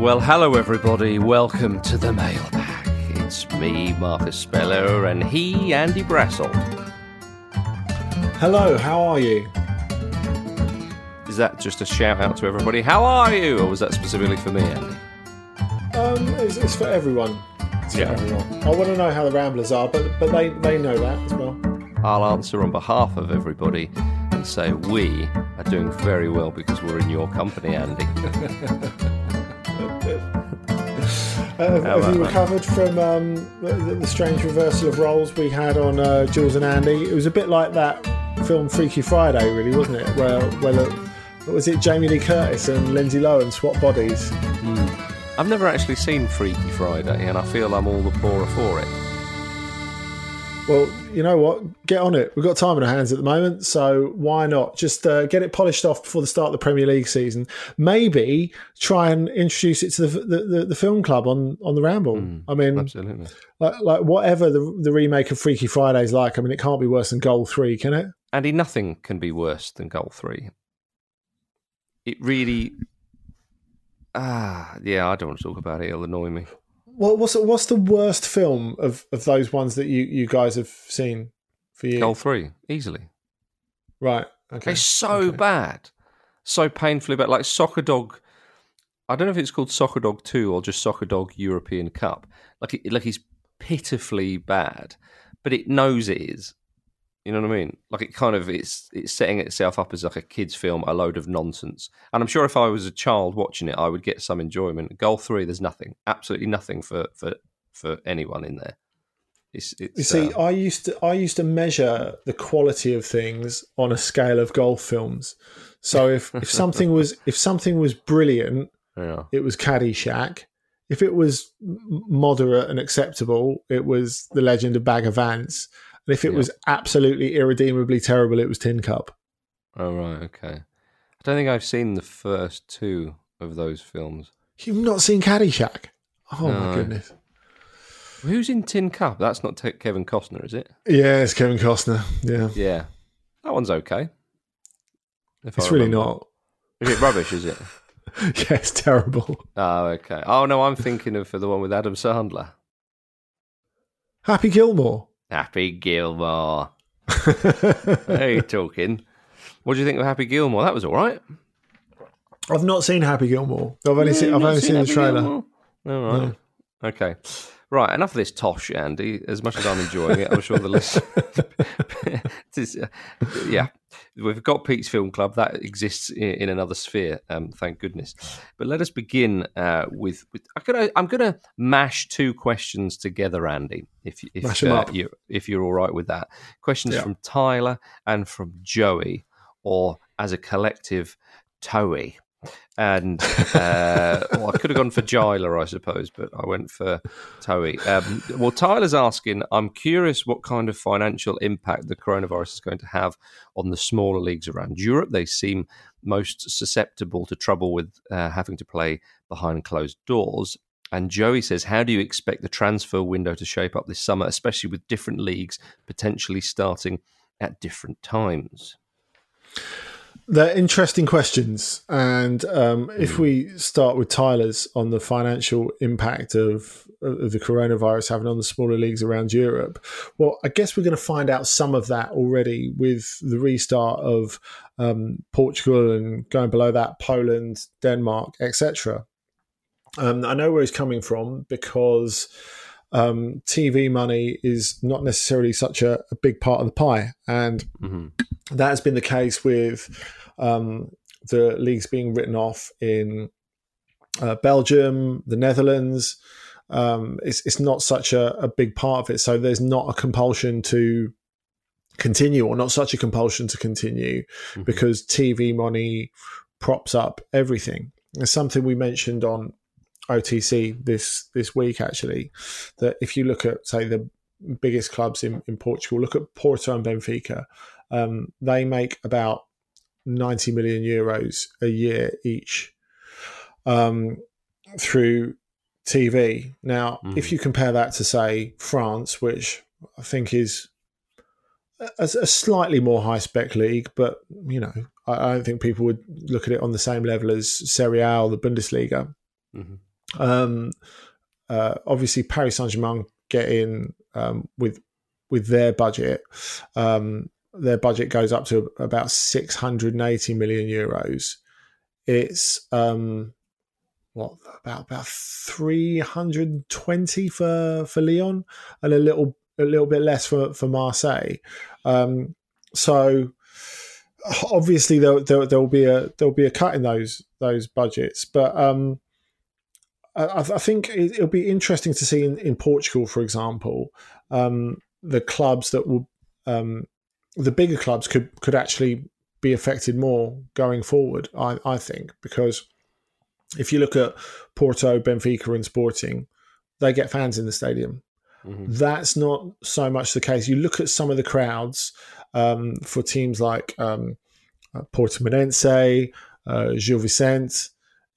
Well, hello everybody. Welcome to the mailbag. It's me, Marcus Speller, and he, Andy Brassel. Hello, how are you? Is that just a shout out to everybody? How are you? Or was that specifically for me, Andy? Um, it's, it's for everyone. It's for Yeah. everyone. I want to know how the Ramblers are, but but they, they know that as well. I'll answer on behalf of everybody and say we are doing very well because we're in your company, Andy. Uh, have you recovered from um, the, the strange reversal of roles we had on uh, Jules and Andy? It was a bit like that film Freaky Friday, really, wasn't it? Where, where the, was it, Jamie Lee Curtis and Lindsay Lohan swap bodies? I've never actually seen Freaky Friday, and I feel I'm all the poorer for it. Well, you know what? Get on it. We've got time on our hands at the moment, so why not just uh, get it polished off before the start of the Premier League season? Maybe try and introduce it to the the, the, the film club on on the Ramble. I mean, Absolutely. like, like whatever the the remake of Freaky Friday's like. I mean, it can't be worse than Goal Three, can it? Andy, nothing can be worse than goal three. It really. Ah, yeah, I don't want to talk about it. It'll annoy me. What what's the, what's the worst film of, of those ones that you, you guys have seen for you? Goal three, easily. Right. Okay. It's so okay. bad. So painfully bad. Like Soccer Dog. I don't know if it's called Soccer Dog 2 or just Soccer Dog European Cup. Like, it, like it's pitifully bad, but it knows it is. You know what I mean? Like it kind of it's it's setting itself up as like a kids film, a load of nonsense. And I'm sure if I was a child watching it, I would get some enjoyment. Goal three, there's nothing, absolutely nothing for for for anyone in there. It's, it's You see, uh, I used to I used to measure the quality of things on a scale of golf films. So if, if something was if something was brilliant, yeah. it was Caddyshack. If it was moderate and acceptable, it was The Legend of Bagger Vance. And if it Yeah. was absolutely irredeemably terrible, it was Tin Cup. Oh right, okay. I don't think I've seen the first two of those films. You've not seen Caddyshack? Oh No. my goodness! Who's in Tin Cup? That's not Te- Kevin Costner, is it? Yeah, it's Kevin Costner. Yeah, Yeah, that one's okay. If it's really not. Is it rubbish? Is it? yeah, it's terrible. Oh, okay. Oh no, I'm thinking of the one with Adam Sandler. Happy Gilmore. Happy Gilmore. Hey, you talking? What do you think of Happy Gilmore? That was all right. I've not seen Happy Gilmore. I've only seen I've only seen the Happy trailer. Gilmore? All right. Okay. Right, enough of this tosh, Andy. As much as I'm enjoying it, I'm sure the list. Is, uh, yeah, we've got Pete's Film Club that exists in, in another sphere. Um, thank goodness. But let us begin uh, with. with I'm gonna I'm gonna mash two questions together, Andy. If if Mash uh, you if you're all right with that. Questions Yeah. from Tyler and from Joey, or as a collective, Toey. And uh, well, I could have gone for Giler, I suppose, but I went for Toey. Um, well, Tyler's asking, I'm curious what kind of financial impact the coronavirus is going to have on the smaller leagues around Europe. They seem most susceptible to trouble with uh, having to play behind closed doors. And Joey says, How do you expect the transfer window to shape up this summer, especially with different leagues potentially starting at different times? They're interesting questions, and um, if we start with Tyler's on the financial impact of, of the coronavirus having on the smaller leagues around Europe, well, I guess we're going to find out some of that already with the restart of um, Portugal and going below that Poland, Denmark, etc. Um, I know where he's coming from because um, TV money is not necessarily such a, a big part of the pie, and hmm that has been the case with um, the leagues being written off in uh, Belgium, the Netherlands. Um, it's, it's not such a, a big part of it, so there's not a compulsion to continue, or not such a compulsion to continue, Mhm. because TV money props up everything. It's something we mentioned on OTC this this week actually, that if you look at say the biggest clubs in, in Portugal, look at Porto and Benfica, um, they make about 90 million euros a year each um, through TV. Now, Mhm. if you compare that to, say, France, which I think is a, a slightly more high spec league, but, you know, I, I don't think people would look at it on the same level as Serie A or the Bundesliga. hmm Um, uh, obviously, Paris Saint Germain get in um, with with their budget. Um, their budget goes up to about 680 million euros. It's um, what about about 320 for for Lyon and a little a little bit less for for Marseille. Um, so obviously there, there will be a there'll be a cut in those those budgets, but um, I, I, think it, will be interesting to see in, in Portugal, for example, um, the clubs that will um, the bigger clubs could could actually be affected more going forward. I, I think because if you look at Porto, Benfica, and Sporting, they get fans in the stadium. Mm-hmm. That's not so much the case. You look at some of the crowds um, for teams like um, uh, Portimonense, uh, Gil Vicente,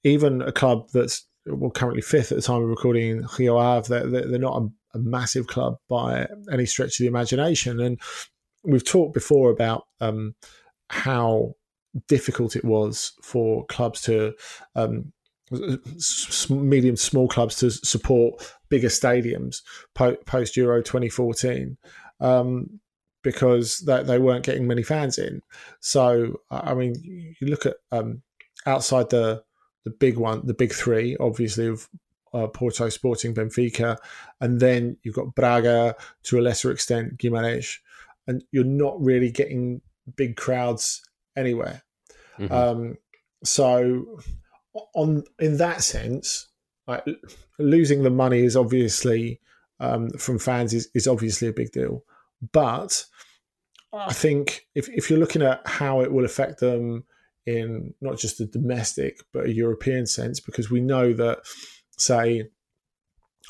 even a club that's well currently fifth at the time of recording, Rio Ave. They're, they're not a, a massive club by any stretch of the imagination, and we've talked before about um, how difficult it was for clubs to um, medium small clubs to support bigger stadiums post Euro 2014 um, because they, they weren't getting many fans in. So I mean, you look at um, outside the the big one, the big three, obviously of uh, Porto, Sporting, Benfica, and then you've got Braga to a lesser extent, Guimarães, and you're not really getting big crowds anywhere. Mm-hmm. Um, so, on in that sense, like, losing the money is obviously um, from fans is, is obviously a big deal. But I think if if you're looking at how it will affect them in not just a domestic but a European sense, because we know that, say,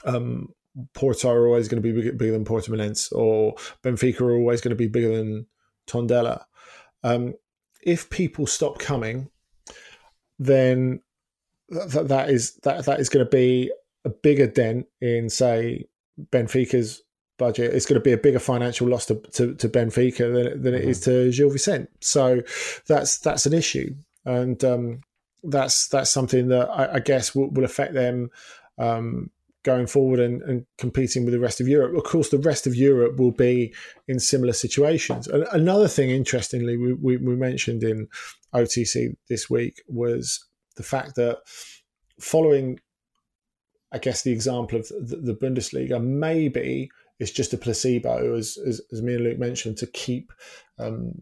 um, Porto are always going to be bigger, than Porto Portimonense, or Benfica are always going to be bigger than Tondela. Um, if people stop coming, then that, that is that that is going to be a bigger dent in say Benfica's budget. It's going to be a bigger financial loss to, to, to Benfica than, than it mm-hmm. is to Gil Vicente. So that's that's an issue, and um, that's that's something that I, I guess will, will, affect them um, going forward and, and, competing with the rest of Europe. Of course, the rest of Europe will be in similar situations. Another thing, interestingly, we, we, we mentioned in OTC this week was the fact that following, I guess, the example of the, the Bundesliga, maybe it's just a placebo, as, as, as me and Luke mentioned, to keep um,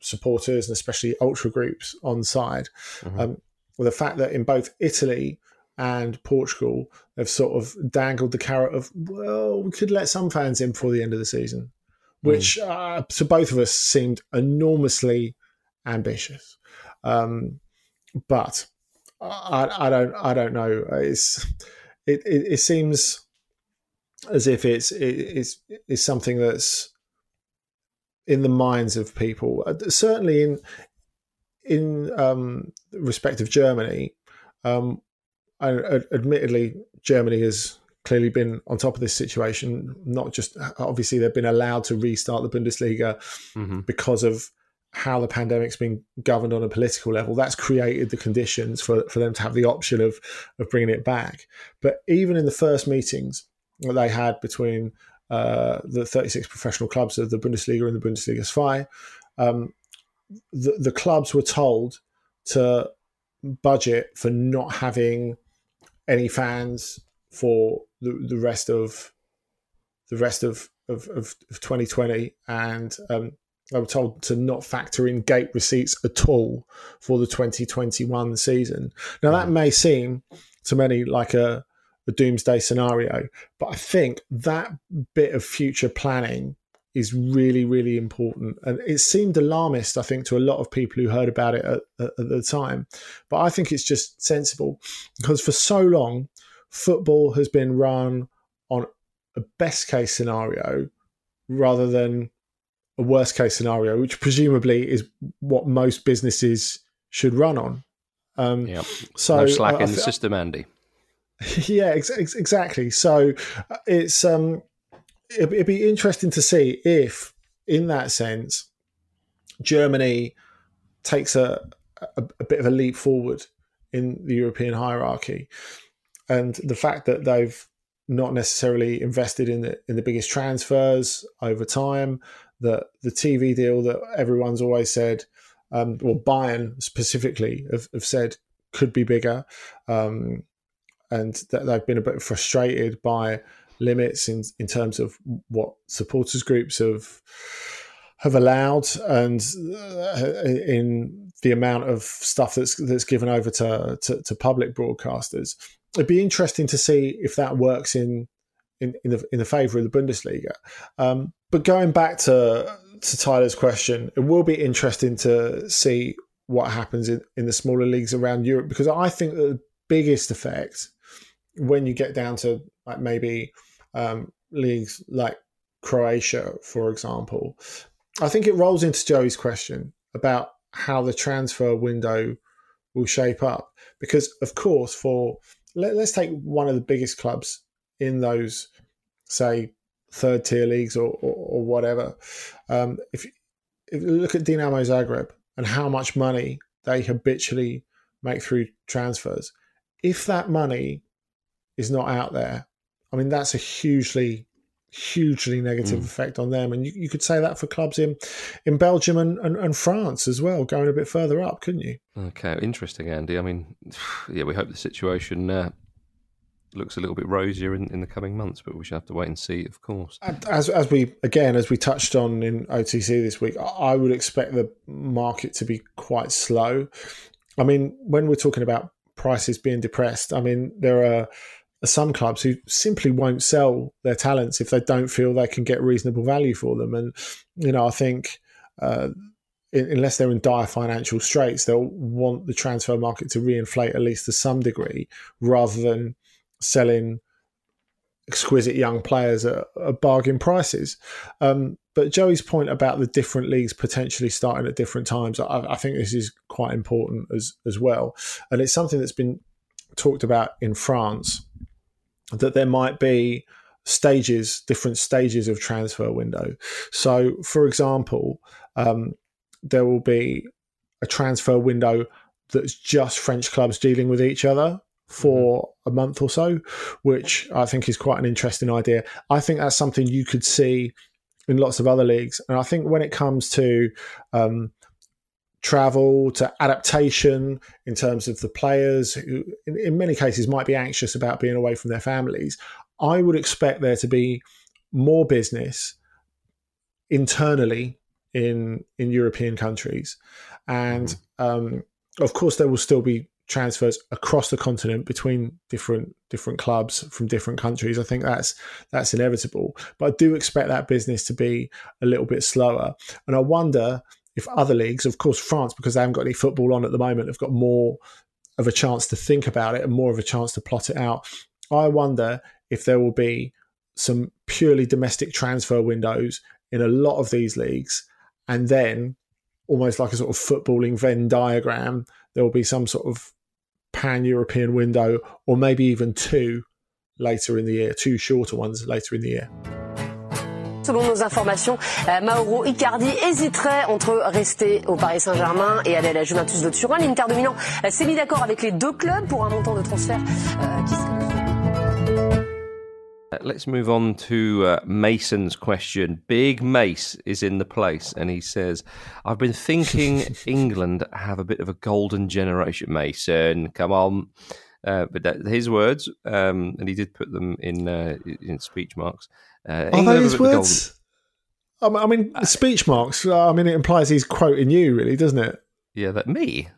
supporters and especially ultra groups on side. Mm-hmm. Um, with the fact that in both Italy and Portugal, they've sort of dangled the carrot of, well, we could let some fans in before the end of the season, which mm. uh, to both of us seemed enormously ambitious. Um, but I, I, don't, I don't know. It's, it, it, it seems as if it's it's it's something that's in the minds of people. Uh, certainly in in um, respect of Germany, um, admittedly, Germany has clearly been on top of this situation. Not just obviously they've been allowed to restart the Bundesliga mm-hmm. because of how the pandemic's been governed on a political level. That's created the conditions for, for them to have the option of of bringing it back. But even in the first meetings, they had between uh, the 36 professional clubs of the Bundesliga and the Bundesliga Zwei. Um, the, the clubs were told to budget for not having any fans for the, the rest of the rest of, of, of 2020 and um, I was told to not factor in gate receipts at all for the 2021 season. Now that may seem to many like a the doomsday scenario. But I think that bit of future planning is really, really important. And it seemed alarmist, I think, to a lot of people who heard about it at, at, at the time. But I think it's just sensible because for so long, football has been run on a best case scenario rather than a worst case scenario, which presumably is what most businesses should run on. Um, yeah. So no slack in the system, Andy. yeah, ex- ex- exactly. So uh, it's um, it'd, it'd be interesting to see if, in that sense, Germany takes a, a, a bit of a leap forward in the European hierarchy. and the fact that they've not necessarily invested in the in the biggest transfers over time, that the TV deal that everyone's always said, um, or Bayern specifically have, have said could be bigger, um, and that they've been a bit frustrated by limits in in terms of what supporters groups have have allowed and uh, in the amount of stuff that's that's given over to, to, to public broadcasters. It'd be interesting to see if that works in in, in the in the favour of the Bundesliga. Um, but going back to to Tyler's question, it will be interesting to see what happens in, in the smaller leagues around Europe because I think the biggest effect when you get down to like maybe um, leagues like Croatia, for example, I think it rolls into Joey's question about how the transfer window will shape up. Because, of course, for let, us take one of the biggest clubs in those, say, third tier leagues or, or, or whatever. Um, if, if you look at Dinamo Zagreb and how much money they habitually make through transfers, if that money is not out there, I mean, that's a hugely hugely negative mm. effect on them. And you, you, could say that for clubs in in Belgium and, and, and, France as well, going a bit further up, couldn't you? Okay, interesting, Andy. I mean, yeah, we hope the situation uh, looks a little bit rosier in, in the coming months, but we shall have to wait and see, of course. As as we again as we touched on in OTC this week, I would expect the market to be quite slow. I mean, when we're talking about prices being depressed, I mean there are some clubs who simply won't sell their talents if they don't feel they can get reasonable value for them. And you know, I think uh, unless they're in dire financial straits, they'll want the transfer market to reinflate at least to some degree, rather than selling exquisite young players at, at bargain prices. Um, but Joey's point about the different leagues potentially starting at different times, I, I think this is quite important as as well, and it's something that's been talked about in France that there might be stages, different stages of transfer window. So, for example, um, there will be a transfer window that's just French clubs dealing with each other for mm-hmm. a month or so, which I think is quite an interesting idea. I think that's something you could see in lots of other leagues. And I think when it comes to um, travel to adaptation in terms of the players who in, in, many cases might be anxious about being away from their families. I would expect there to be more business internally in in european countries. And um, of course there will still be transfers across the continent between different different clubs from different countries. I think that's that's inevitable. But i do expect that business to be a little bit slower. And i wonder if other leagues, of course, France, because they haven't got any football on at the moment, have got more of a chance to think about it and more of a chance to plot it out. I wonder if there will be some purely domestic transfer windows in a lot of these leagues, and then almost like a sort of footballing Venn diagram, there will be some sort of pan European window, or maybe even two later in the year, two shorter ones later in the year. Selon nos informations, euh, Mauro Icardi hésiterait entre rester au Paris Saint-Germain et aller à la Juventus de Turin. L'Inter de Milan euh, s'est mis d'accord avec les deux clubs pour un montant de transfert euh, qui serait... Uh, let's move on to uh, Mason's question. Big Mace is in the place, and he says, "I've been thinking England have a bit of a golden generation." Mason, come on, uh, but that, his words, um, and he did put them in uh, in speech marks. Uh, Are they his words? I mean, uh, speech marks. I mean, it implies he's quoting you, really, doesn't it? Yeah, that me.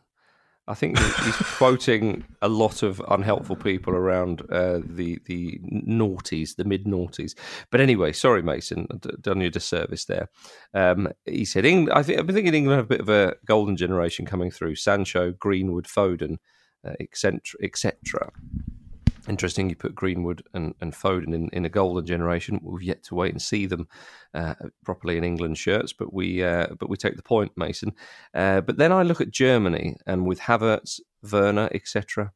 I think he's quoting a lot of unhelpful people around uh, the the noughties, the mid noughties. But anyway, sorry, Mason, I've done you a disservice there. Um, he said, I think I've been thinking England have a bit of a golden generation coming through: Sancho, Greenwood, Foden, uh, etc. Interesting, you put Greenwood and, and Foden in, in a golden generation. We've yet to wait and see them uh, properly in England shirts, but we uh, but we take the point, Mason. Uh, but then I look at Germany and with Havertz, Werner, etc.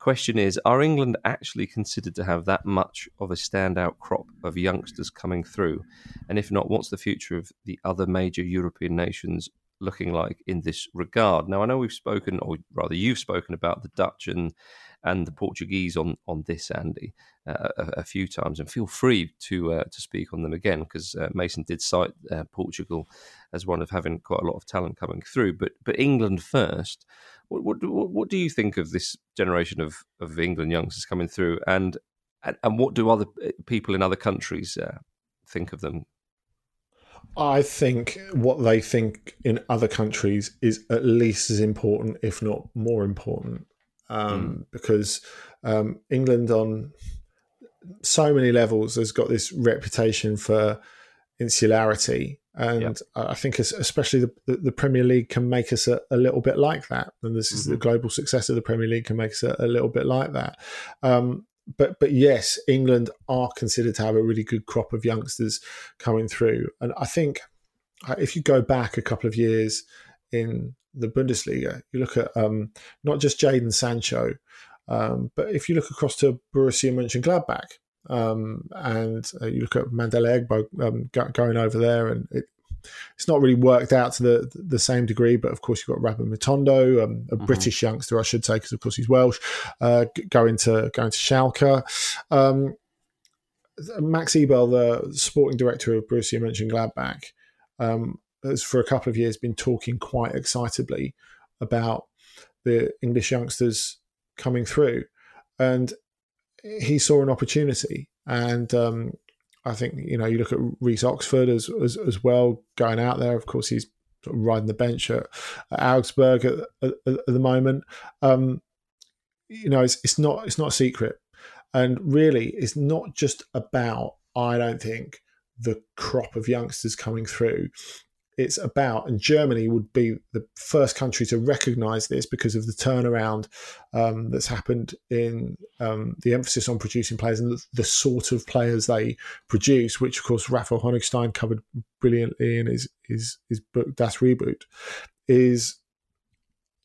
Question is: Are England actually considered to have that much of a standout crop of youngsters coming through? And if not, what's the future of the other major European nations looking like in this regard? Now, I know we've spoken, or rather, you've spoken about the Dutch and and the Portuguese on on this, Andy, uh, a, a, few times, and feel free to uh, to speak on them again because uh, Mason did cite uh, Portugal as one of having quite a lot of talent coming through. But but England first. What, what, what do you think of this generation of, of England youngsters coming through, and, and and what do other uh, people in other countries uh, think of them I think what they think in other countries is at least as important, if not more important, um, mm. because um, England on so many levels has got this reputation for insularity. And yep. I think, especially the, the, the, Premier League can make us a, a, little bit like that. And this is mm-hmm. the global success of the Premier League can make us a, a little bit like that. Um, but but yes, England are considered to have a really good crop of youngsters coming through, and I think uh, if you go back a couple of years in the Bundesliga, you look at um, not just Jadon Sancho, um, but if you look across to Borussia Mönchengladbach, um, and uh, you look at Mandela Egbo um, going over there, and it, it's not really worked out to the the same degree. But of course, you've got Rabbi Matondo, um, a mm-hmm. British youngster, I should say, because of course he's Welsh, uh, going to going to Schalke. Um, Max Eberl, the sporting director of Borussia Mönchengladbach, um, has for a couple of years been talking quite excitably about the English youngsters coming through, and he saw an opportunity. And um, I think you know you look at Reece Oxford as, as, as well going out there. Of course, he's riding the bench at, at Augsburg at, at, at, the moment. Um, you know, it's, it's not it's not a secret, and really, it's not just about. I don't think the crop of youngsters coming through it's about, and Germany would be the first country to recognise this because of the turnaround um, that's happened in um, the emphasis on producing players and the, the, sort of players they produce, which of course Raphael Honigstein covered brilliantly in his his, his book Das Reboot, is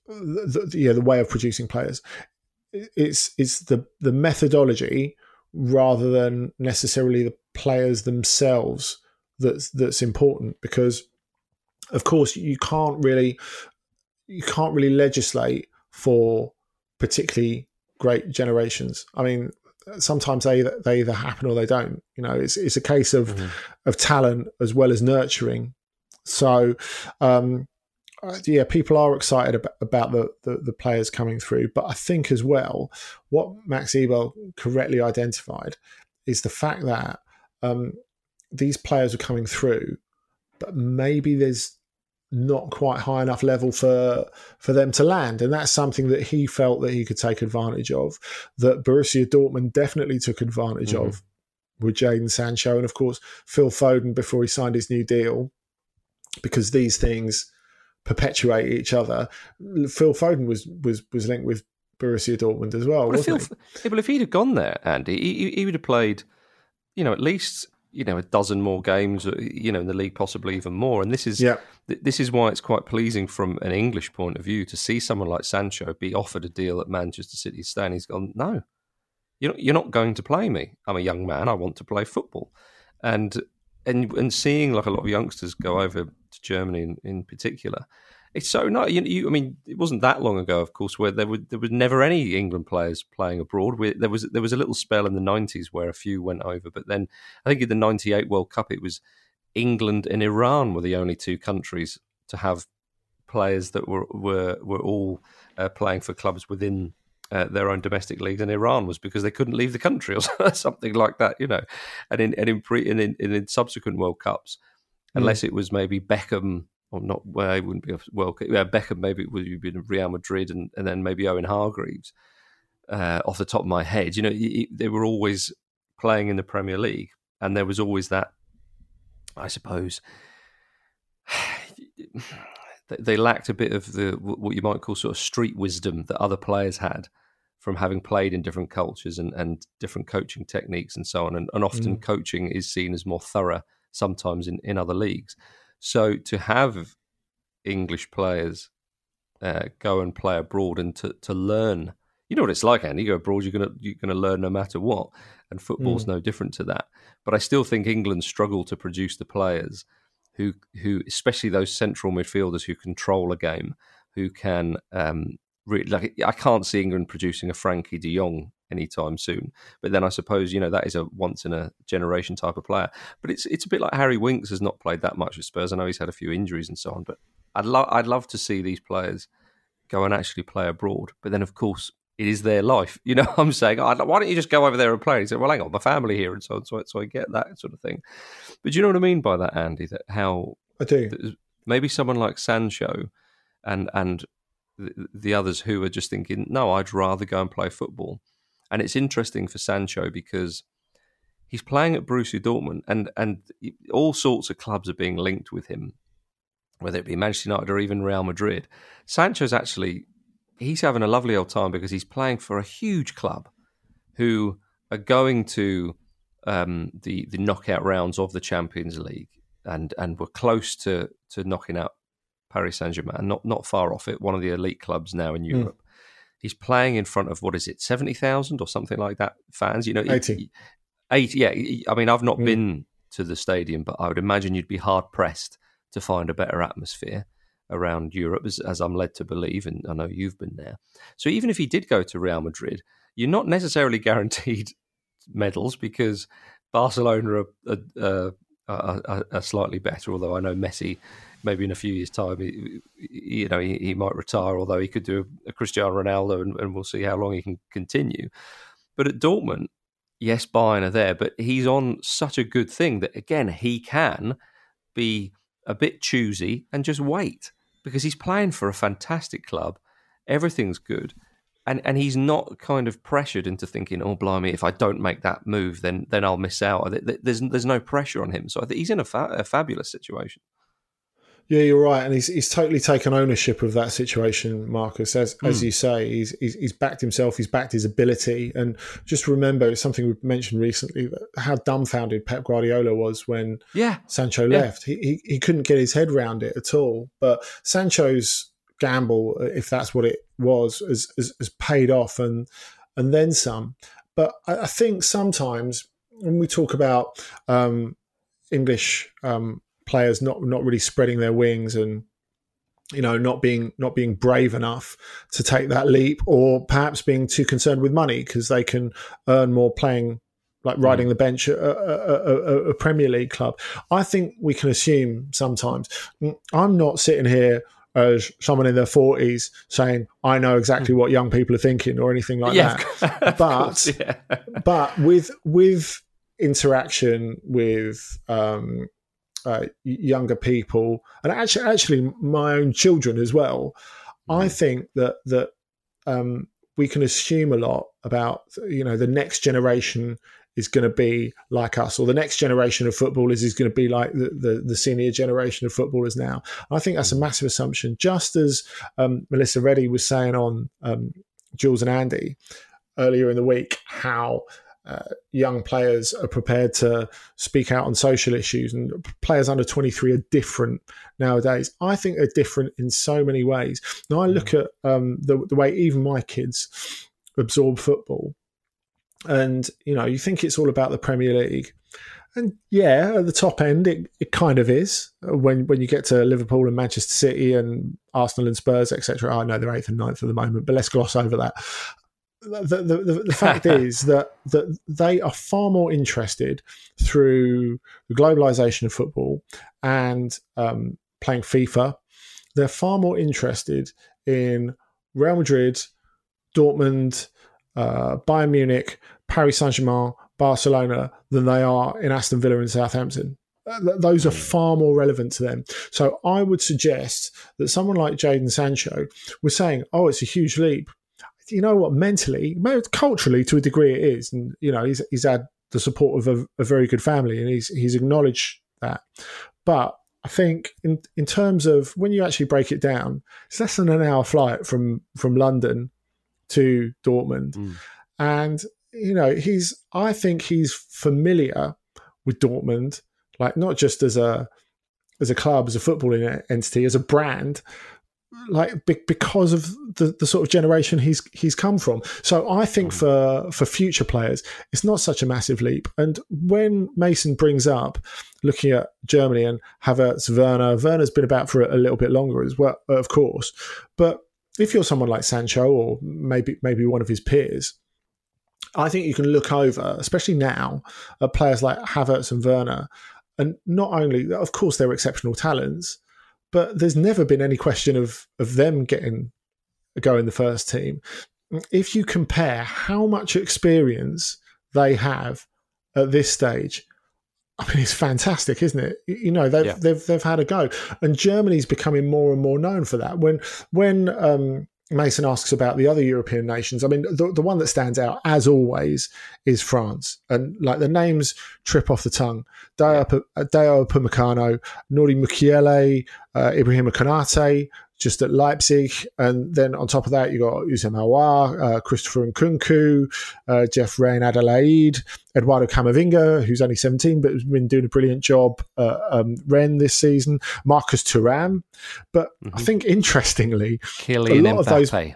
the, the, yeah the way of producing players. It's it's the the methodology rather than necessarily the players themselves that's that's important because of course, you can't really you can't really legislate for particularly great generations. I mean, sometimes they they either happen or they don't. You know, it's it's a case of mm-hmm. of talent as well as nurturing. So, um, uh, yeah, people are excited about, about the, the, the players coming through, but I think as well, what Max Eberl correctly identified is the fact that um, these players are coming through, but maybe there's not quite high enough level for for them to land, and that's something that he felt that he could take advantage of. That Borussia Dortmund definitely took advantage mm-hmm. of with Jadon Sancho, and of course Phil Foden before he signed his new deal, because these things perpetuate each other. Phil Foden was was was linked with Borussia Dortmund as well, well Phil, he? Well, if he'd have gone there, Andy, he, he would have played, you know, at least you know a dozen more games, uh, you know, in the league, possibly even more. And this is yeah. th- this is why it's quite pleasing from an English point of view to see someone like Sancho be offered a deal at Manchester City. Stan, he's gone, no, you're not, you're not going to play me. I'm a young man. I want to play football, and and and seeing like a lot of youngsters go over to Germany in, in particular it's so nice. You, you, I mean, it wasn't that long ago, of course, where there were there was never any England players playing abroad. We, there was there was a little spell in the nineties where a few went over, but then I think in the ninety eight World Cup it was England and Iran were the only two countries to have players that were were were all uh, playing for clubs within uh, their own domestic leagues, and Iran was because they couldn't leave the country or something like that, you know. And in and in pre and in, in, subsequent World Cups, mm. unless it was maybe Beckham or not where he wouldn't be a World Cup. Yeah, Beckham maybe would have been Real Madrid, and, and then maybe Owen Hargreaves. Uh, off the top of my head, you know, they were always playing in the Premier League, and there was always that. I suppose they lacked a bit of the what you might call sort of street wisdom that other players had from having played in different cultures and, and different coaching techniques and so on. And, and often mm. coaching is seen as more thorough sometimes in, in other leagues. So to have English players uh, go and play abroad and to, to learn, you know what it's like, Andy. You go abroad, you're gonna you're gonna learn no matter what, and football's mm. no different to that. But I still think England struggle to produce the players who who especially those central midfielders who control a game, who can um, really like. I can't see England producing a Frenkie De Jong anytime soon. But then I suppose you know that is a once in a generation type of player. But it's it's a bit like Harry Winks has not played that much with Spurs. I know he's had a few injuries and so on, but I'd love I'd love to see these players go and actually play abroad. But then of course it is their life. You know, what I'm saying, oh, why don't you just go over there and play? he said, well, hang on, my family here and so on. So, so I get that sort of thing. But do you know what I mean by that, Andy? That how I do. Maybe someone like Sancho and and the, the others who are just thinking, no, I'd rather go and play football. And it's interesting for Sancho because he's playing at Borussia Dortmund, and and all sorts of clubs are being linked with him, whether it be Manchester United or even Real Madrid. Sancho's actually he's having a lovely old time because he's playing for a huge club who are going to um, the the knockout rounds of the Champions League and and were close to to knocking out Paris Saint Germain, not not far off it, one of the elite clubs now in hmm. Europe. Mm. He's playing in front of what is it, seventy thousand or something like that fans. You know, eighty. Eight, yeah. I mean, I've not mm. been to the stadium, but I would imagine you'd be hard pressed to find a better atmosphere around Europe, as, as, I'm led to believe, and I know you've been there. So even if he did go to Real Madrid, you're not necessarily guaranteed medals because Barcelona are, are, are, are, slightly better. Although I know Messi, maybe in a few years' time, he, you know, he, he, might retire. Although he could do a, Cristiano Ronaldo, and, and we'll see how long he can continue. But at Dortmund, yes, Bayern are there, but he's on such a good thing that again he can be a bit choosy and just wait because he's playing for a fantastic club. Everything's good. And, and he's not kind of pressured into thinking, oh blimey, if I don't make that move, then then I'll miss out. There's there's no pressure on him, so I think he's in a, fa- a fabulous situation. Yeah, you're right, and he's he's totally taken ownership of that situation, Marcus. As mm. as hmm. you say, he's, he's, he's backed himself, he's backed his ability, and just remember it's something we mentioned recently how dumbfounded Pep Guardiola was when yeah. Sancho yeah. left. He, he he couldn't get his head around it at all. But Sancho's gamble, if that's what it was, has, has, has paid off and and then some. But I, I think sometimes when we talk about um, English um, players not not really spreading their wings and you know not being not being brave enough to take that leap or perhaps being too concerned with money because they can earn more playing like mm. riding the bench at a, a, a, Premier League club. I think we can assume sometimes. Mm, I'm not sitting here as someone in their 40s saying I know exactly mm. what young people are thinking or anything like yeah, that. but course, yeah. but with with interaction with um, uh, younger people, and actually, actually my own children as well. Mm. I think that that um, we can assume a lot about you know the next generation is going to be like us, or the next generation of footballers is going to be like the, the, the senior generation of footballers now. I think that's a mm. massive assumption. Just as um, Melissa Reddy was saying on um, Jules and Andy earlier in the week, how uh, young players are prepared to speak out on social issues, and players under 23 are different nowadays. I think they're different in so many ways. Now, I look mm. at um, the, the way even my kids absorb football, and you know, you think it's all about the Premier League. And yeah, at the top end, it, it kind of is when when you get to Liverpool and Manchester City and Arsenal and Spurs, etc. I know they're eighth and ninth at the moment, but let's gloss over that the, the, the, fact is that, that they are far more interested through the globalization of football and um, playing FIFA. They're far more interested in Real Madrid, Dortmund, uh, Bayern Munich, Paris Saint Germain, Barcelona than they are in Aston Villa and Southampton. Uh, those are far more relevant to them. So I would suggest that someone like Jadon Sancho was saying, "Oh, it's a huge leap you know what? Mentally, culturally, to a degree, it is, and you know, he's he's had the support of a, a very good family, and he's he's acknowledged that. But I think in in terms of when you actually break it down, it's less than an hour flight from from London to Dortmund, mm. and you know, he's I think he's familiar with Dortmund, like not just as a as a club, as a footballing entity, as a brand, like because of the, the sort of generation he's he's come from. So I think mm. for for future players, it's not such a massive leap. And when Mason brings up looking at Germany and Havertz, Werner, Werner's been about for a, a little bit longer as well, of course. But if you're someone like Sancho or maybe maybe one of his peers, I think you can look over, especially now, at players like Havertz and Werner, and not only, of course, they're exceptional talents but there's never been any question of of them getting a go in the first team. If you compare how much experience they have at this stage, I mean, it's fantastic, isn't it? You know, they've yeah. they've they've had a go, and Germany's becoming more and more known for that. When when um, Mason asks about the other European nations. I mean, the, the one that stands out, as always, is France. And like the names trip off the tongue. Dayot Upamecano, Nordi Mukiele, uh, Ibrahim Konate, just at Leipzig. And then on top of that, you got Houssem Aouar, uh, Christopher Nkunku, uh, Jeff Reine-Adélaïde, Eduardo Camavinga, who's only 17 but has been doing a brilliant job uh, um, Rennes this season, Marcus Thuram. But mm-hmm. I think interestingly, Kylian a lot Mbappe. of those.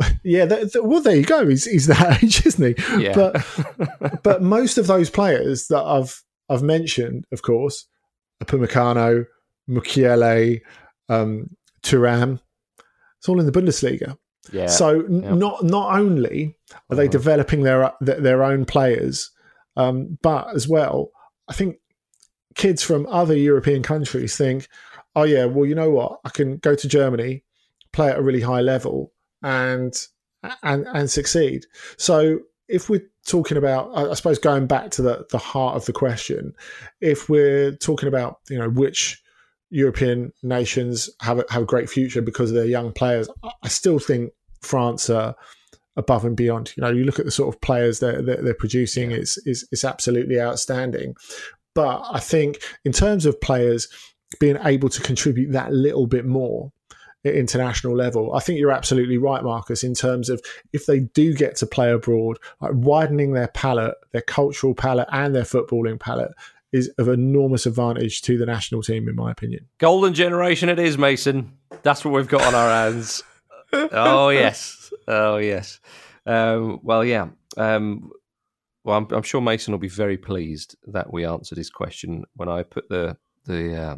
Yeah, well, there you go. He's, he's that age, isn't he? Yeah. But but most of those players that I've I've mentioned, of course, Upamecano, Mukiele, um, Thuram. It's all in the Bundesliga. Yeah. So yeah. not not only are they uh-huh. developing their their own players, um, but as well, I think kids from other European countries think, oh yeah, well you know what, I can go to Germany, play at a really high level, and and and succeed. So if we're talking about, I suppose, going back to the the heart of the question, if we're talking about you know which European nations have a, have a great future because of their young players. I still think France are above and beyond. You know, you look at the sort of players that they're, they're, producing; yeah. it's, it's it's absolutely outstanding. But I think in terms of players being able to contribute that little bit more at international level, I think you're absolutely right, Marcus. In terms of if they do get to play abroad, like widening their palette, their cultural palette, and their footballing palette is of enormous advantage to the national team, in my opinion. Golden generation it is, Mason. That's what we've got on our hands. oh yes, oh yes. Um, well, yeah. Um, well, I'm, I'm, sure Mason will be very pleased that we answered his question when I put the the uh,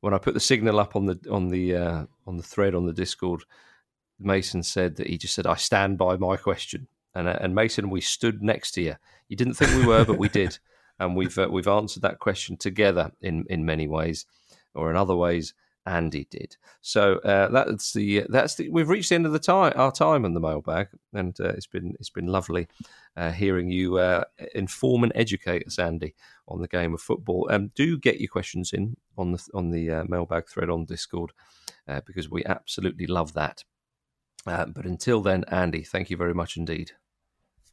when I put the signal up on the on the uh, on the thread on the Discord. Mason said that he just said, "I stand by my question." And, uh, and Mason, we stood next to you. You didn't think we were, but we did and we've uh, we've answered that question together in in many ways, or in other ways. Andy did. So uh, that's the that's the we've reached the end of the time our time on the mailbag, and uh, it's been it's been lovely uh, hearing you uh, inform and educate us, Andy, on the game of football. Um, do get your questions in on the on the uh, mailbag thread on Discord uh, because we absolutely love that. but until then, Andy, thank you very much indeed.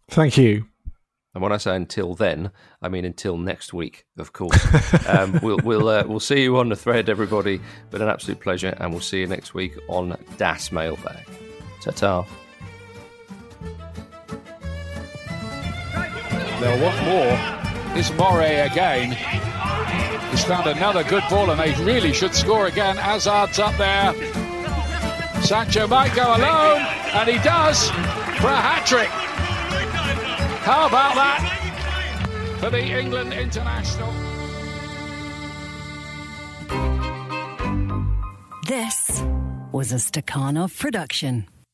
Thank you. And when I say until then, I mean until next week, of course. um, we'll we'll uh, we'll see you on the thread, everybody. But an absolute pleasure, and we'll see you next week on Das Mailbag. Ta ta. They'll want more. Is Moret again? He's found another good ball, and they really should score again. Hazard's up there. Sancho might go alone, and he does for a hat trick. How about that for the England international? This was a Stakhanov production.